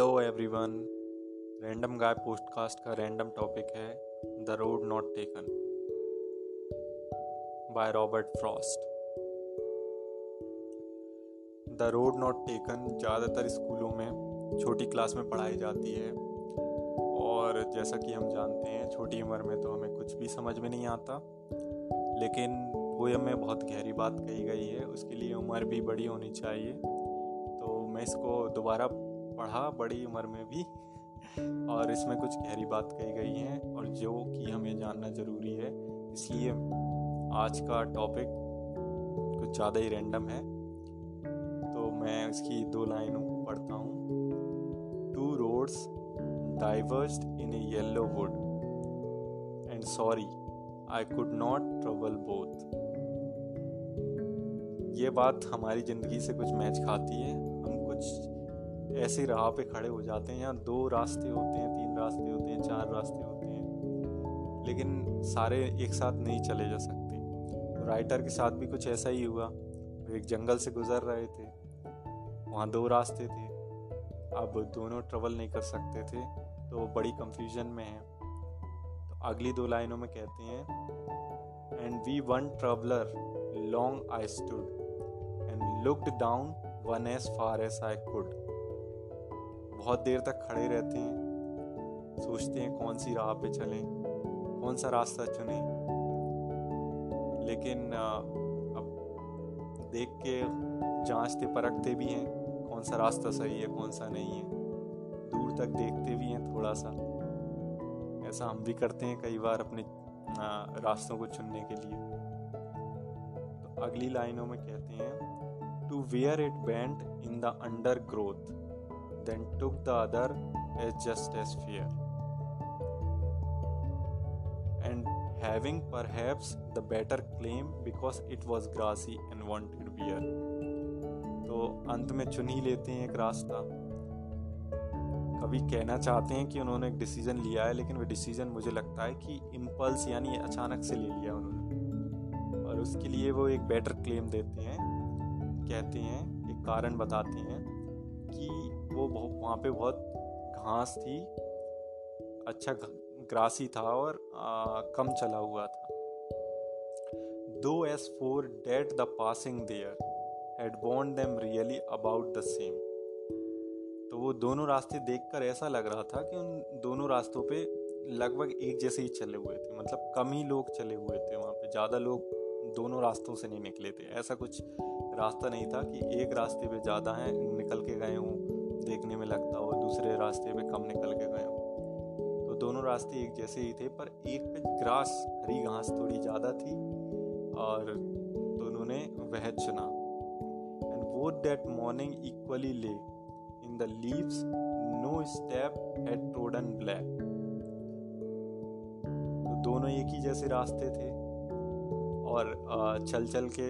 Hello everyone random guy podcast का random topic है the road not taken by Robert Frost the road not taken ज़्यादातर स्कूलों में, छोटी क्लास में पढ़ाई जाती है। और जैसा कि हम जानते हैं, छोटी उम्र में तो हमें कुछ भी समझ में नहीं आता। लेकिन पोयम में बहुत गहरी बात कही गई है, उसके लिए उम्र भी बड़ी होनी चाहिए। तो मैं इसको दोबारा पढ़ा बड़ी उम्र में भी। और इसमें कुछ गहरी बात कही गई है और जो कि हमें जानना ज़रूरी है। इसलिए आज का टॉपिक कुछ ज़्यादा ही रैंडम है। तो मैं इसकी दो लाइनों को पढ़ता हूँ। Two roads diverged in a yellow wood and sorry I could not travel both ये बात हमारी ज़िंदगी से कुछ मैच खाती है। हम कुछ ऐसी राह पे खड़े हो जाते हैं यहाँ दो रास्ते होते हैं, तीन रास्ते होते हैं, चार रास्ते होते हैं, लेकिन सारे एक साथ नहीं चले जा सकते। तो राइटर के साथ भी कुछ ऐसा ही हुआ। वो एक जंगल से गुजर रहे थे। वहाँ दो रास्ते थे। अब दोनों ट्रेवल नहीं कर सकते थे तो बड़ी कंफ्यूजन में है। तो अगली दो लाइनों में कहते हैं and we one traveller long I stood and looked down one as far as I could बहुत देर तक खड़े रहते हैं। सोचते हैं कौन सी राह पे चलें, कौन सा रास्ता चुने। लेकिन अब देख के जांचते परखते भी हैं कौन सा रास्ता सही है, कौन सा नहीं है। दूर तक देखते भी हैं थोड़ा सा ऐसा हम भी करते हैं कई बार अपने रास्तों को चुनने के लिए। तो अगली लाइनों में कहते हैं to where it bend in the undergrowth then took the other as just as fear. And having perhaps the better claim because it was grassy and wanted beer. तो अंत में चुन ही लेते हैं एक रास्ता कभी कहना चाहते हैं कि उन्होंने एक डिसीज़न लिया है, लेकिन वो डिसीज़न मुझे लगता है कि इम्पल्स यानी अचानक से ले लिया उन्होंने और उसके लिए वो एक बेटर क्लेम देते हैं कहते हैं, एक कारण बताते हैं कि वो वहाँ पे बहुत घास थी अच्छा ग्रासी था और आ, कम चला हुआ था। Though as for that the passing there had bond them really about the same. तो वो दोनों रास्ते देखकर ऐसा लग रहा था कि उन दोनों रास्तों पे लगभग एक जैसे ही चले हुए थे मतलब कम ही लोग चले हुए थे वहाँ पे ज़्यादा लोग दोनों रास्तों से नहीं निकले थे। ऐसा कुछ रास्ता नहीं था कि एक रास्ते पे ज़्यादा हैं निकल के गए हों। देखने में लगता हो, दूसरे रास्ते पे कम निकल के गए हो। तो दोनों रास्ते एक जैसे ही थे, पर एक पे ग्रास, हरी घास थोड़ी ज़्यादा थी और दोनों ने वह चुना। एंड वो that morning equally lay in the leaves no step had trodden black तो दोनों एक ही जैसे रास्ते थे और चल चल के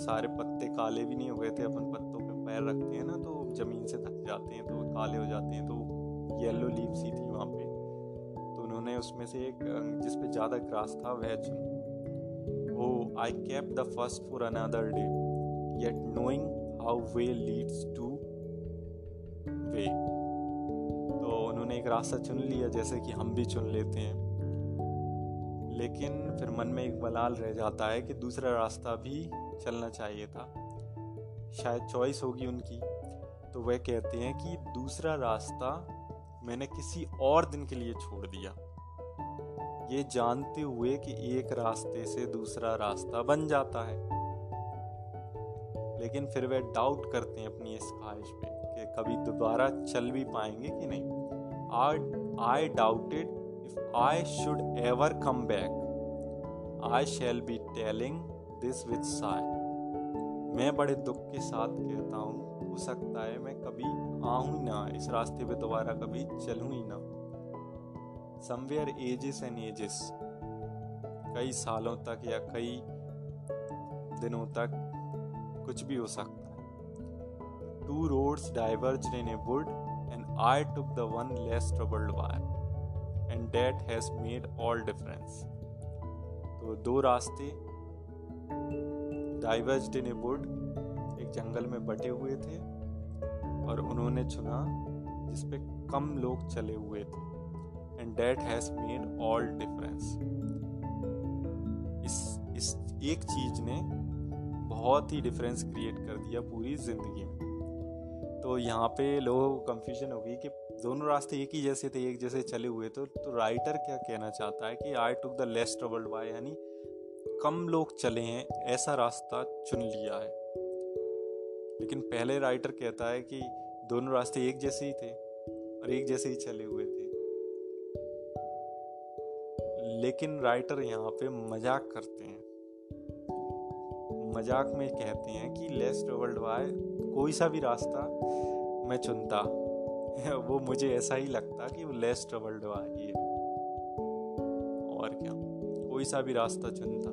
सारे पत्ते काले भी नहीं हो गए थे, अपन पत्तों पे पैर रखते हैं ना तो ज़मीन से थक जाते हैं तो काले हो जाते हैं तो येलो लीव सी थी वहाँ पे। तो उन्होंने उसमें से एक जिस पे ज़्यादा ग्रास था, वह चुन। ओ I kept the first for another day yet knowing how way leads to way तो उन्होंने एक रास्ता चुन लिया, जैसे कि हम भी चुन लेते हैं। लेकिन फिर मन में एक बलाल रह जाता है कि दूसरा रास्ता भी चलना चाहिए था। शायद चॉइस होगी उनकी। तो वह कहते हैं कि दूसरा रास्ता मैंने किसी और दिन के लिए छोड़ दिया। ये जानते हुए कि एक रास्ते से दूसरा रास्ता बन जाता है। लेकिन फिर वह डाउट करते हैं अपनी इस ख्वाहिश पे कि कभी दोबारा चल भी पाएँगे कि नहीं। I doubted if I should ever come back I shall be telling this with sigh मैं बड़े दुख के साथ कहता हूँ हो सकता है, मैं कभी आऊँ ना, इस रास्ते पे दोबारा कभी चलूँ ही ना। समवेयर एजेस एंड एजेस कई सालों तक या कई दिनों तक कुछ भी हो सकता है। Two roads diverged in a wood and I took the one less travelled by and that has made all difference तो दो रास्ते डाइवर्ज इन ए वुड एक जंगल में बटे हुए थे और उन्होंने चुना जिसपे कम लोग चले हुए थे। And that has made all difference इस इस एक चीज़ ने बहुत ही डिफरेंस क्रिएट कर दिया पूरी ज़िंदगी में। तो यहाँ पे लोगों को कंफ्यूजन हो गई कि दोनों रास्ते एक ही जैसे थे, एक जैसे चले हुए थे। तो राइटर क्या कहना चाहता है कि I took the less travelled by यानी कम लोग चले हैं, ऐसा रास्ता चुन लिया है। लेकिन पहले राइटर कहता है कि दोनों रास्ते एक जैसे ही थे और एक जैसे ही चले हुए थे। लेकिन राइटर यहाँ पे मज़ाक करते हैं। मज़ाक में कहते हैं कि लेस ट्रेवल्ड बाय कोई सा भी रास्ता मैं चुनता। वो मुझे ऐसा ही लगता कि वो लेस ट्रेवल्ड बाय ही और क्या? कोई सा भी रास्ता चुनता।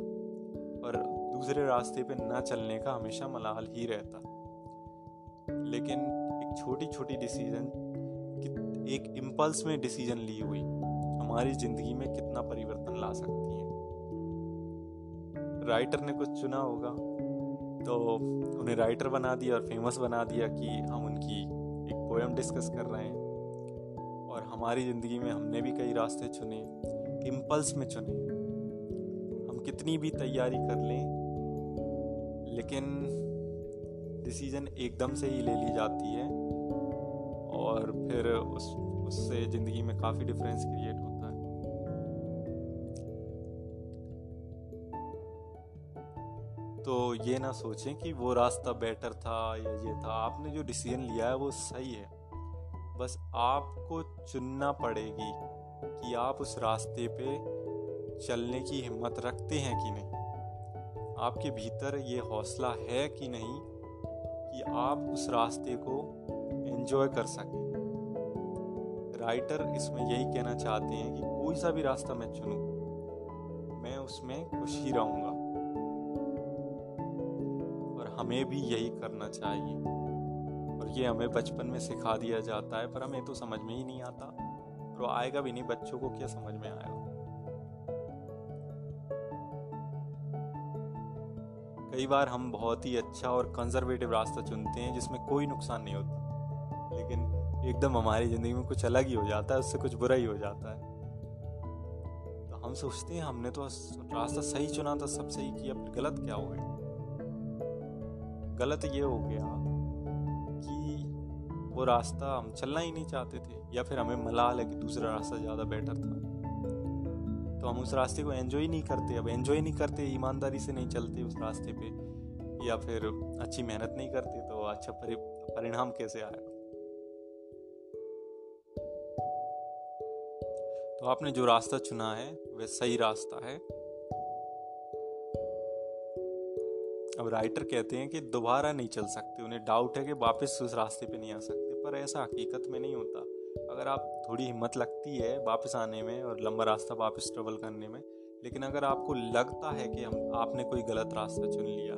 और दूसरे रास्ते पे ना चलने का हमेशा मलाल ही रहता। लेकिन एक छोटी छोटी डिसीज़न एक इम्पल्स में डिसीज़न ली हुई, हमारी ज़िंदगी में कितना परिवर्तन ला सकती है। राइटर ने कुछ चुना होगा तो उन्हें राइटर बना दिया और फ़ेमस बना दिया कि हम उनकी एक पोएम डिस्कस कर रहे हैं। और हमारी ज़िंदगी में हमने भी कई रास्ते चुने इम्पल्स में चुने। हम कितनी भी तैयारी कर लें, लेकिन डिसीज़न एकदम से ही ले ली जाती है। और फिर उस, उससे ज़िंदगी में काफ़ी डिफरेंस क्रिएट होता है। तो ये ना सोचें कि वो रास्ता बेटर था या ये था। आपने जो डिसीज़न लिया है वो सही है। बस आपको चुनना पड़ेगी कि आप उस रास्ते पे चलने की हिम्मत रखते हैं कि नहीं। आपके भीतर ये हौसला है कि नहीं कि आप उस रास्ते को एंजॉय कर सकें। राइटर इसमें यही कहना चाहते हैं कि कोई सा भी रास्ता मैं चुनूं, मैं उसमें खुश ही रहूँगा। और हमें भी यही करना चाहिए। और ये हमें बचपन में सिखा दिया जाता है, पर हमें तो समझ में ही नहीं आता। और आएगा भी नहीं, बच्चों को क्या समझ में आएगा? कई बार हम बहुत ही अच्छा और कंजर्वेटिव रास्ता चुनते हैं, जिसमें कोई नुकसान नहीं होता। लेकिन एकदम हमारी ज़िंदगी में कुछ अलग ही हो जाता है, उससे कुछ बुरा ही हो जाता है। तो हम सोचते हैं, हमने तो रास्ता सही चुना था सब सही किया फिर गलत क्या हो गया? गलत ये हो गया कि वो रास्ता हम चलना ही नहीं चाहते थे, या फिर हमें मलाल है कि दूसरा रास्ता ज़्यादा बेटर था। तो हम उस रास्ते को एंजॉय नहीं करते, अब एंजॉय नहीं करते, ईमानदारी से नहीं चलते उस रास्ते पे, या फिर अच्छी मेहनत नहीं करते तो अच्छा परिणाम कैसे आएगा? तो आपने जो रास्ता चुना है, वह सही रास्ता है। अब राइटर कहते हैं कि दोबारा नहीं चल सकते, उन्हें डाउट है कि वापस उस रास्ते पे नहीं आ सकते, पर ऐसा हकीकत में नहीं होता। अगर आप थोड़ी हिम्मत लगती है वापस आने में और लंबा रास्ता वापस ट्रेवल करने में, लेकिन अगर आपको लगता है कि हम, आपने कोई गलत रास्ता चुन लिया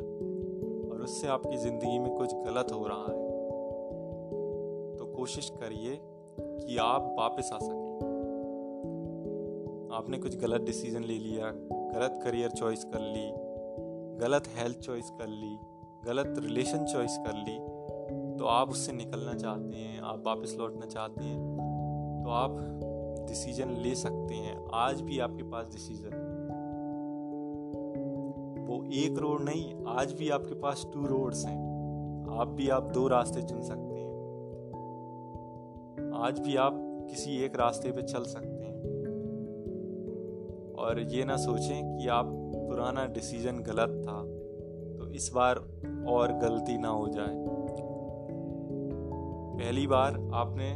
और उससे आपकी ज़िंदगी में कुछ गलत हो रहा है तो कोशिश करिए कि आप वापस आ सकें। आपने कुछ गलत डिसीज़न ले लिया, गलत करियर चॉइस कर ली, गलत हेल्थ चॉइस कर ली, गलत रिलेशन चॉइस कर ली तो आप उससे निकलना चाहते हैं, आप वापस लौटना चाहते हैं तो आप डिसीज़न ले सकते हैं। आज भी आपके पास डिसीज़न वो एक रोड नहीं, आज भी आपके पास टू रोड्स हैं। आप भी आप दो रास्ते चुन सकते हैं। आज भी आप किसी एक रास्ते पे चल सकते हैं। और ये ना सोचें कि आप पुराना डिसीज़न गलत था तो इस बार और गलती ना हो जाए। पहली बार आपने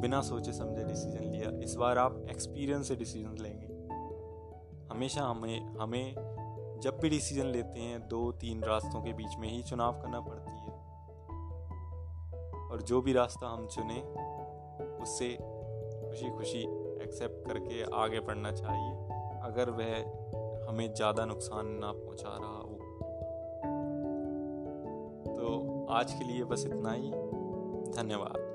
बिना सोचे समझे डिसीज़न लिया। इस बार आप एक्सपीरियंस से डिसीज़न लेंगे। हमेशा हमें हमें जब भी डिसीज़न लेते हैं, दो, तीन रास्तों के बीच में ही चुनाव करना पड़ती है। और जो भी रास्ता हम चुने, उससे खुशी खुशी एक्सेप्ट करके आगे बढ़ना चाहिए। अगर वह हमें ज़्यादा नुकसान ना पहुँचा रहा हो। तो आज के लिए बस इतना ही। धन्यवाद।